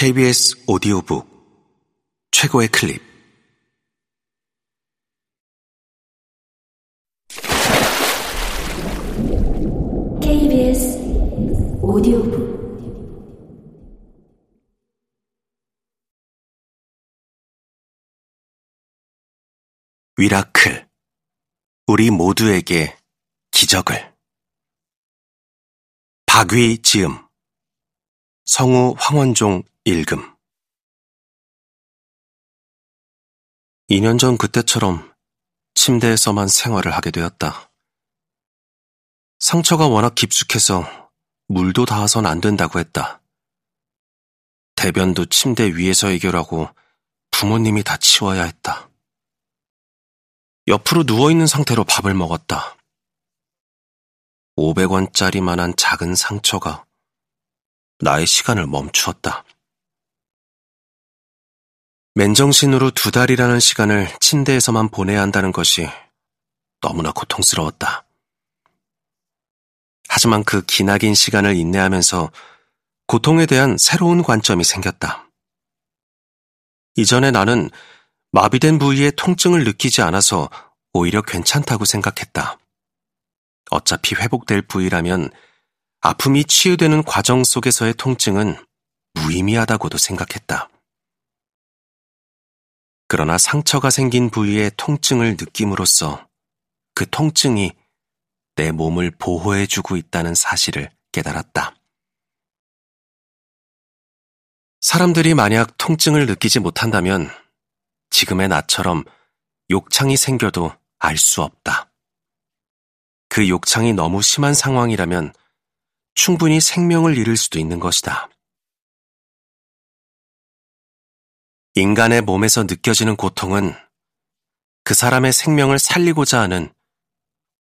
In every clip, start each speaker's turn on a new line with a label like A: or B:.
A: KBS 오디오북 최고의 클립.
B: KBS 오디오북.
A: 위라클. 우리 모두에게 기적을. 박위 지음. 성우 황원종 읽음 2년 전 그때처럼 침대에서만 생활을 하게 되었다. 상처가 워낙 깊숙해서 물도 닿아선 안 된다고 했다. 대변도 침대 위에서 해결하고 부모님이 다 치워야 했다. 옆으로 누워있는 상태로 밥을 먹었다. 500원짜리만한 작은 상처가 나의 시간을 멈추었다. 맨정신으로 두 달이라는 시간을 침대에서만 보내야 한다는 것이 너무나 고통스러웠다. 하지만 그 기나긴 시간을 인내하면서 고통에 대한 새로운 관점이 생겼다. 이전에 나는 마비된 부위에 통증을 느끼지 않아서 오히려 괜찮다고 생각했다. 어차피 회복될 부위라면 아픔이 치유되는 과정 속에서의 통증은 무의미하다고도 생각했다. 그러나 상처가 생긴 부위에 통증을 느낌으로써 그 통증이 내 몸을 보호해주고 있다는 사실을 깨달았다. 사람들이 만약 통증을 느끼지 못한다면 지금의 나처럼 욕창이 생겨도 알 수 없다. 그 욕창이 너무 심한 상황이라면 충분히 생명을 잃을 수도 있는 것이다. 인간의 몸에서 느껴지는 고통은 그 사람의 생명을 살리고자 하는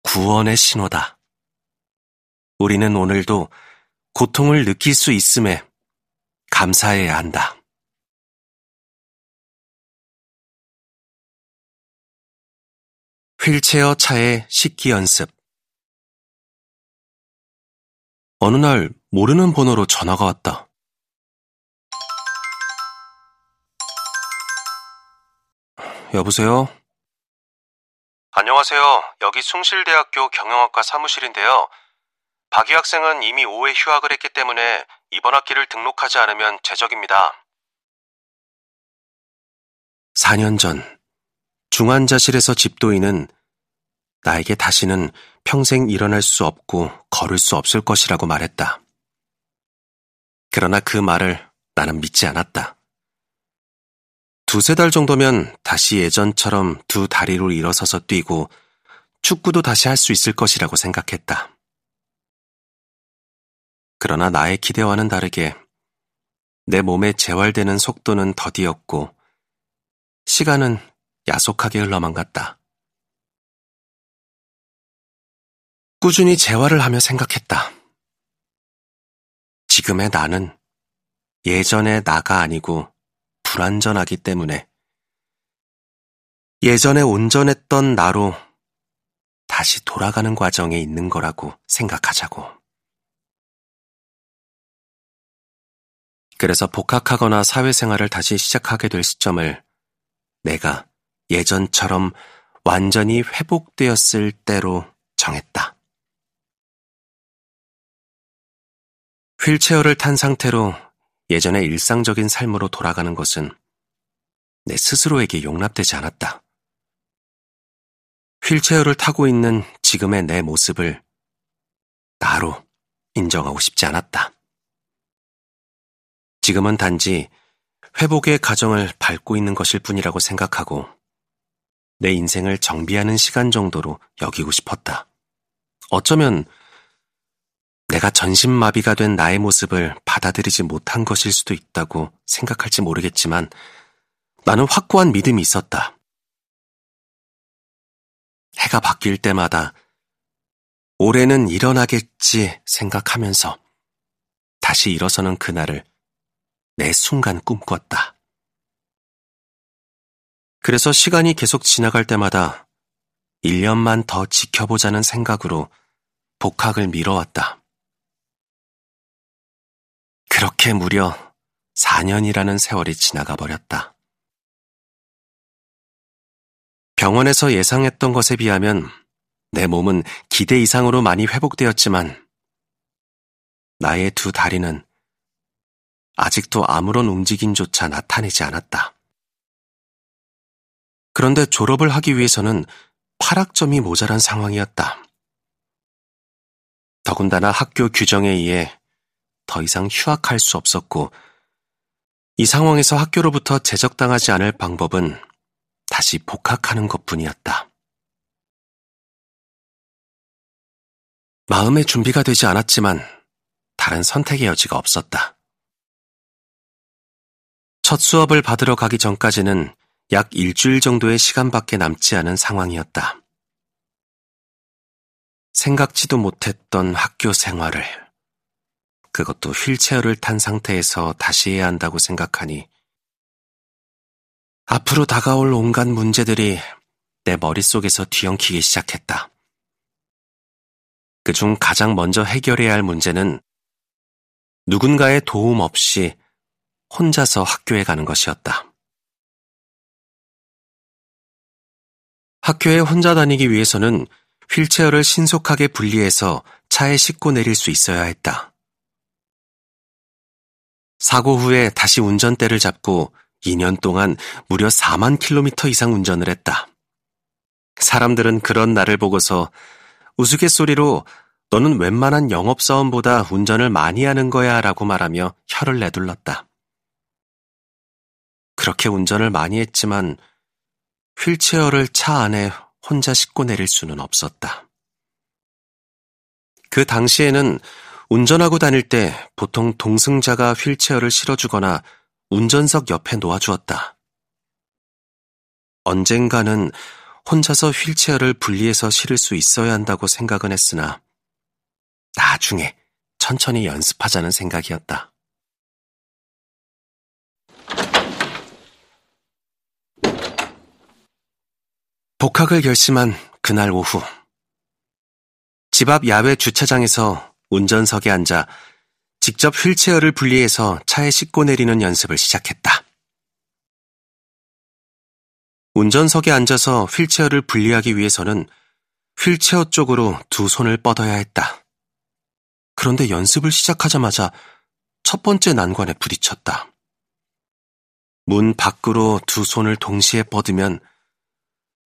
A: 구원의 신호다. 우리는 오늘도 고통을 느낄 수 있음에 감사해야 한다. 휠체어 차의 식기 연습 어느 날 모르는 번호로 전화가 왔다. 여보세요? 안녕하세요. 여기 숭실대학교 경영학과 사무실인데요. 박희 학생은 이미 5회 휴학을 했기 때문에 이번 학기를 등록하지 않으면 제적입니다. 4년 전 중환자실에서 집도인은 나에게 다시는 평생 일어날 수 없고 걸을 수 없을 것이라고 말했다. 그러나 그 말을 나는 믿지 않았다. 두세 달 정도면 다시 예전처럼 두 다리로 일어서서 뛰고 축구도 다시 할 수 있을 것이라고 생각했다. 그러나 나의 기대와는 다르게 내 몸에 재활되는 속도는 더디었고 시간은 야속하게 흘러만 갔다. 꾸준히 재활을 하며 생각했다. 지금의 나는 예전의 나가 아니고 불완전하기 때문에 예전에 온전했던 나로 다시 돌아가는 과정에 있는 거라고 생각하자고. 그래서 복학하거나 사회생활을 다시 시작하게 될 시점을 내가 예전처럼 완전히 회복되었을 때로 정했다. 휠체어를 탄 상태로 예전의 일상적인 삶으로 돌아가는 것은 내 스스로에게 용납되지 않았다. 휠체어를 타고 있는 지금의 내 모습을 나로 인정하고 싶지 않았다. 지금은 단지 회복의 과정을 밟고 있는 것일 뿐이라고 생각하고 내 인생을 정비하는 시간 정도로 여기고 싶었다. 어쩌면 내가 전신마비가 된 나의 모습을 받아들이지 못한 것일 수도 있다고 생각할지 모르겠지만 나는 확고한 믿음이 있었다. 해가 바뀔 때마다 올해는 일어나겠지 생각하면서 다시 일어서는 그날을 내 순간 꿈꿨다. 그래서 시간이 계속 지나갈 때마다 1년만 더 지켜보자는 생각으로 복학을 미뤄왔다. 그렇게 무려 4년이라는 세월이 지나가 버렸다. 병원에서 예상했던 것에 비하면 내 몸은 기대 이상으로 많이 회복되었지만 나의 두 다리는 아직도 아무런 움직임조차 나타내지 않았다. 그런데 졸업을 하기 위해서는 파락점이 모자란 상황이었다. 더군다나 학교 규정에 의해 더 이상 휴학할 수 없었고 이 상황에서 학교로부터 제적당하지 않을 방법은 다시 복학하는 것 뿐이었다. 마음의 준비가 되지 않았지만 다른 선택의 여지가 없었다. 첫 수업을 받으러 가기 전까지는 약 일주일 정도의 시간밖에 남지 않은 상황이었다. 생각지도 못했던 학교 생활을, 그것도 휠체어를 탄 상태에서 다시 해야 한다고 생각하니, 앞으로 다가올 온갖 문제들이 내 머릿속에서 뒤엉키기 시작했다. 그중 가장 먼저 해결해야 할 문제는 누군가의 도움 없이 혼자서 학교에 가는 것이었다. 학교에 혼자 다니기 위해서는 휠체어를 신속하게 분리해서 차에 싣고 내릴 수 있어야 했다. 사고 후에 다시 운전대를 잡고 2년 동안 무려 4만 킬로미터 이상 운전을 했다. 사람들은 그런 나를 보고서 우스갯소리로 너는 웬만한 영업사원보다 운전을 많이 하는 거야 라고 말하며 혀를 내둘렀다. 그렇게 운전을 많이 했지만 휠체어를 차 안에 혼자 싣고 내릴 수는 없었다. 그 당시에는 운전하고 다닐 때 보통 동승자가 휠체어를 실어주거나 운전석 옆에 놓아주었다. 언젠가는 혼자서 휠체어를 분리해서 실을 수 있어야 한다고 생각은 했으나 나중에 천천히 연습하자는 생각이었다. 복학을 결심한 그날 오후. 집 앞 야외 주차장에서 운전석에 앉아 직접 휠체어를 분리해서 차에 싣고 내리는 연습을 시작했다. 운전석에 앉아서 휠체어를 분리하기 위해서는 휠체어 쪽으로 두 손을 뻗어야 했다. 그런데 연습을 시작하자마자 첫 번째 난관에 부딪혔다. 문 밖으로 두 손을 동시에 뻗으면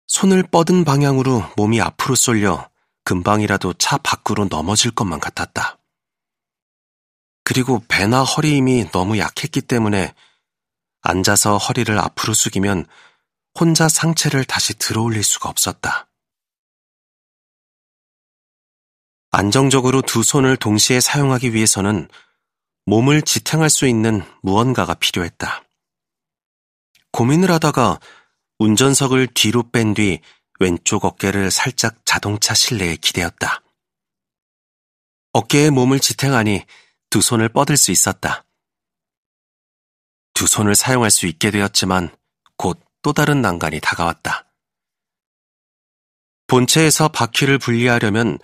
A: 손을 뻗은 방향으로 몸이 앞으로 쏠려 금방이라도 차 밖으로 넘어질 것만 같았다. 그리고 배나 허리 힘이 너무 약했기 때문에 앉아서 허리를 앞으로 숙이면 혼자 상체를 다시 들어 올릴 수가 없었다. 안정적으로 두 손을 동시에 사용하기 위해서는 몸을 지탱할 수 있는 무언가가 필요했다. 고민을 하다가 운전석을 뒤로 뺀 뒤 왼쪽 어깨를 살짝 자동차 실내에 기대었다. 어깨에 몸을 지탱하니 두 손을 뻗을 수 있었다. 두 손을 사용할 수 있게 되었지만 곧 또 다른 난간이 다가왔다. 본체에서 바퀴를 분리하려면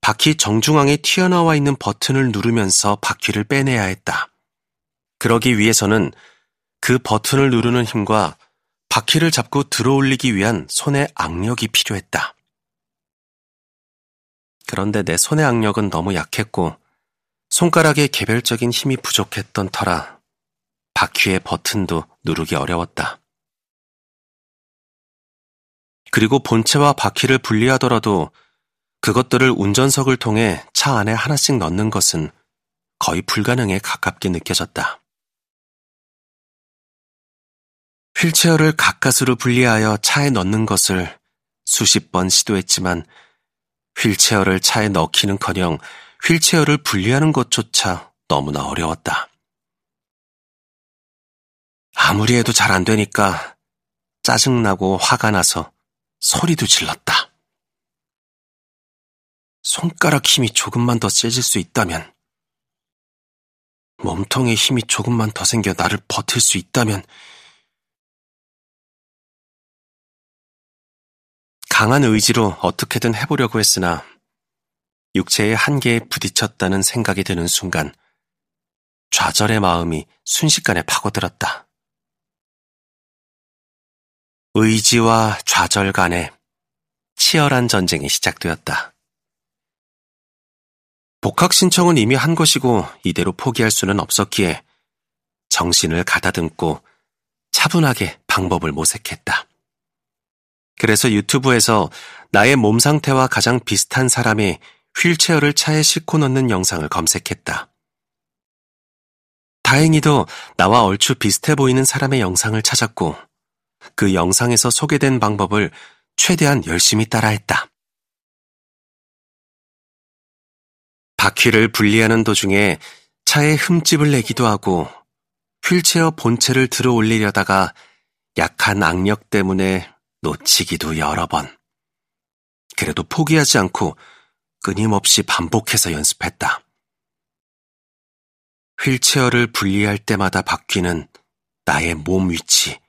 A: 바퀴 정중앙에 튀어나와 있는 버튼을 누르면서 바퀴를 빼내야 했다. 그러기 위해서는 그 버튼을 누르는 힘과 바퀴를 잡고 들어 올리기 위한 손의 악력이 필요했다. 그런데 내 손의 악력은 너무 약했고 손가락에 개별적인 힘이 부족했던 터라 바퀴의 버튼도 누르기 어려웠다. 그리고 본체와 바퀴를 분리하더라도 그것들을 운전석을 통해 차 안에 하나씩 넣는 것은 거의 불가능에 가깝게 느껴졌다. 휠체어를 가까스로 분리하여 차에 넣는 것을 수십 번 시도했지만 휠체어를 차에 넣기는 커녕 휠체어를 분리하는 것조차 너무나 어려웠다. 아무리 해도 잘 안 되니까 짜증나고 화가 나서 소리도 질렀다. 손가락 힘이 조금만 더 세질 수 있다면, 몸통에 힘이 조금만 더 생겨 나를 버틸 수 있다면, 강한 의지로 어떻게든 해보려고 했으나 육체의 한계에 부딪혔다는 생각이 드는 순간 좌절의 마음이 순식간에 파고들었다. 의지와 좌절 간에 치열한 전쟁이 시작되었다. 복학 신청은 이미 한 것이고 이대로 포기할 수는 없었기에 정신을 가다듬고 차분하게 방법을 모색했다. 그래서 유튜브에서 나의 몸 상태와 가장 비슷한 사람의 휠체어를 차에 싣고 넣는 영상을 검색했다. 다행히도 나와 얼추 비슷해 보이는 사람의 영상을 찾았고 그 영상에서 소개된 방법을 최대한 열심히 따라했다. 바퀴를 분리하는 도중에 차에 흠집을 내기도 하고 휠체어 본체를 들어 올리려다가 약한 악력 때문에 놓치기도 여러 번. 그래도 포기하지 않고 끊임없이 반복해서 연습했다. 휠체어를 분리할 때마다 바뀌는 나의 몸 위치.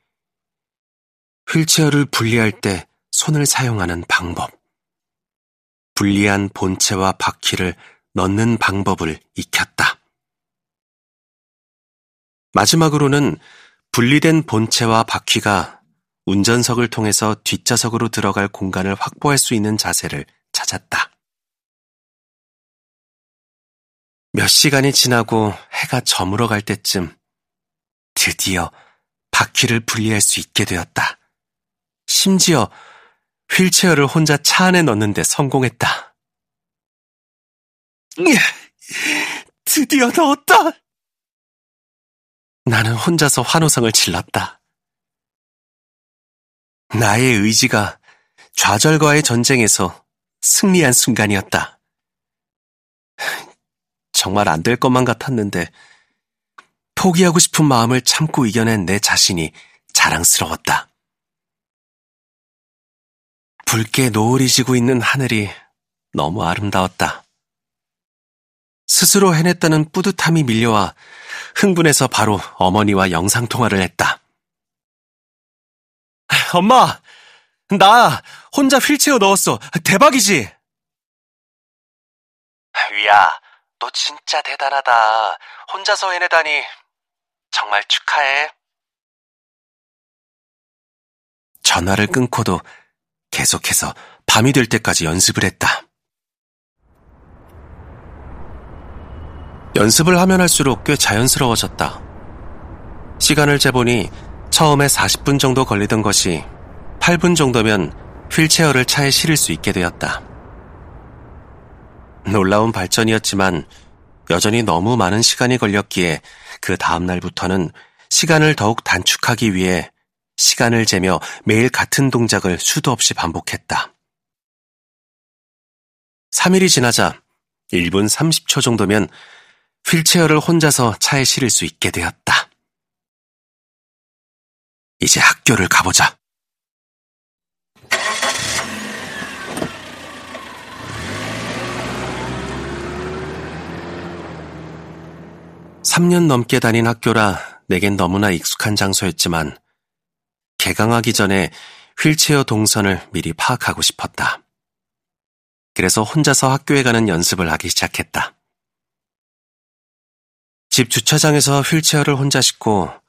A: 휠체어를 분리할 때 손을 사용하는 방법. 분리한 본체와 바퀴를 넣는 방법을 익혔다. 마지막으로는 분리된 본체와 바퀴가 운전석을 통해서 뒷좌석으로 들어갈 공간을 확보할 수 있는 자세를 찾았다. 몇 시간이 지나고 해가 저물어 갈 때쯤 드디어 바퀴를 분리할 수 있게 되었다. 심지어 휠체어를 혼자 차 안에 넣는데 성공했다. 드디어 넣었다! 나는 혼자서 환호성을 질렀다. 나의 의지가 좌절과의 전쟁에서 승리한 순간이었다. 정말 안 될 것만 같았는데 포기하고 싶은 마음을 참고 이겨낸 내 자신이 자랑스러웠다. 붉게 노을이 지고 있는 하늘이 너무 아름다웠다. 스스로 해냈다는 뿌듯함이 밀려와 흥분해서 바로 어머니와 영상통화를 했다. 엄마! 나 혼자 휠체어 넣었어. 대박이지? 위야, 너 진짜 대단하다. 혼자서 해내다니. 정말 축하해. 전화를 끊고도 계속해서 밤이 될 때까지 연습을 했다. 연습을 하면 할수록 꽤 자연스러워졌다. 시간을 재보니 처음에 40분 정도 걸리던 것이 8분 정도면 휠체어를 차에 실을 수 있게 되었다. 놀라운 발전이었지만 여전히 너무 많은 시간이 걸렸기에 그 다음날부터는 시간을 더욱 단축하기 위해 시간을 재며 매일 같은 동작을 수도 없이 반복했다. 3일이 지나자 1분 30초 정도면 휠체어를 혼자서 차에 실을 수 있게 되었다. 이제 학교를 가보자. 3년 넘게 다닌 학교라 내겐 너무나 익숙한 장소였지만 개강하기 전에 휠체어 동선을 미리 파악하고 싶었다. 그래서 혼자서 학교에 가는 연습을 하기 시작했다. 집 주차장에서 휠체어를 혼자 싣고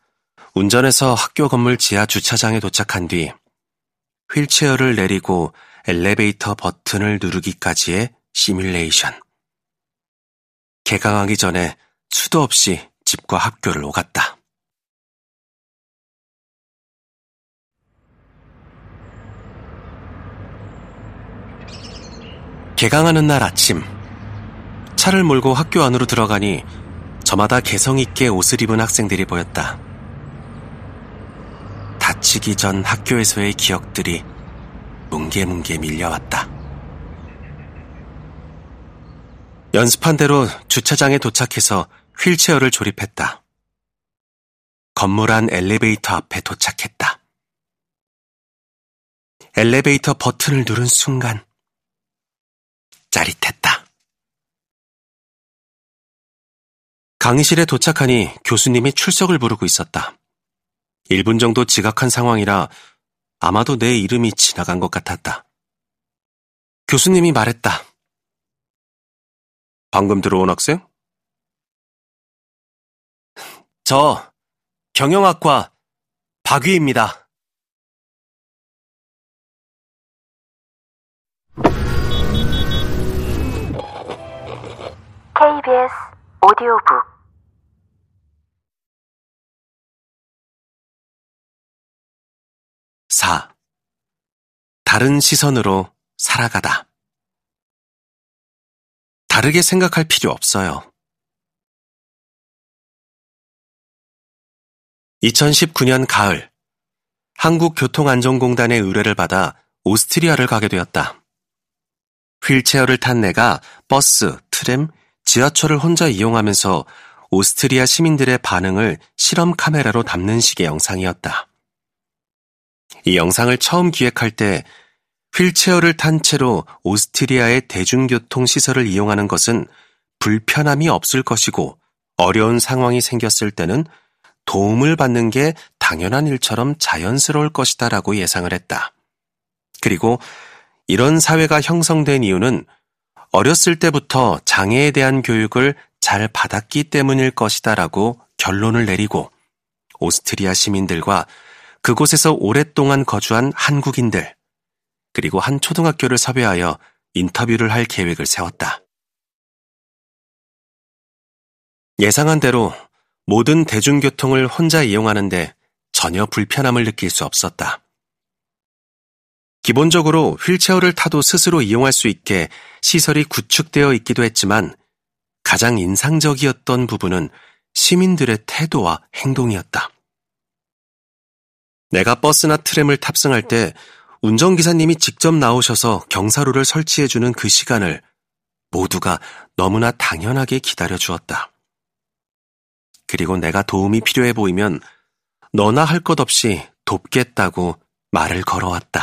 A: 운전해서 학교 건물 지하 주차장에 도착한 뒤 휠체어를 내리고 엘리베이터 버튼을 누르기까지의 시뮬레이션. 개강하기 전에 수도 없이 집과 학교를 오갔다. 개강하는 날 아침, 차를 몰고 학교 안으로 들어가니 저마다 개성 있게 옷을 입은 학생들이 보였다. 다치기 전 학교에서의 기억들이 뭉게뭉게 밀려왔다. 연습한 대로 주차장에 도착해서 휠체어를 조립했다. 건물 안 엘리베이터 앞에 도착했다. 엘리베이터 버튼을 누른 순간 짜릿했다. 강의실에 도착하니 교수님이 출석을 부르고 있었다. 1분 정도 지각한 상황이라 아마도 내 이름이 지나간 것 같았다. 교수님이 말했다. 방금 들어온 학생? 저 경영학과 박위입니다.
B: 오디오북
A: 4. 다른 시선으로 살아가다. 다르게 생각할 필요 없어요. 2019년 가을, 한국교통안전공단의 의뢰를 받아 오스트리아를 가게 되었다. 휠체어를 탄 내가 버스, 트램, 지하철을 혼자 이용하면서 오스트리아 시민들의 반응을 실험 카메라로 담는 식의 영상이었다. 이 영상을 처음 기획할 때 휠체어를 탄 채로 오스트리아의 대중교통 시설을 이용하는 것은 불편함이 없을 것이고 어려운 상황이 생겼을 때는 도움을 받는 게 당연한 일처럼 자연스러울 것이다 라고 예상을 했다. 그리고 이런 사회가 형성된 이유는 어렸을 때부터 장애에 대한 교육을 잘 받았기 때문일 것이다 라고 결론을 내리고 오스트리아 시민들과 그곳에서 오랫동안 거주한 한국인들, 그리고 한 초등학교를 섭외하여 인터뷰를 할 계획을 세웠다. 예상한 대로 모든 대중교통을 혼자 이용하는데 전혀 불편함을 느낄 수 없었다. 기본적으로 휠체어를 타도 스스로 이용할 수 있게 시설이 구축되어 있기도 했지만 가장 인상적이었던 부분은 시민들의 태도와 행동이었다. 내가 버스나 트램을 탑승할 때 운전기사님이 직접 나오셔서 경사로를 설치해주는 그 시간을 모두가 너무나 당연하게 기다려 주었다. 그리고 내가 도움이 필요해 보이면 너나 할 것 없이 돕겠다고 말을 걸어왔다.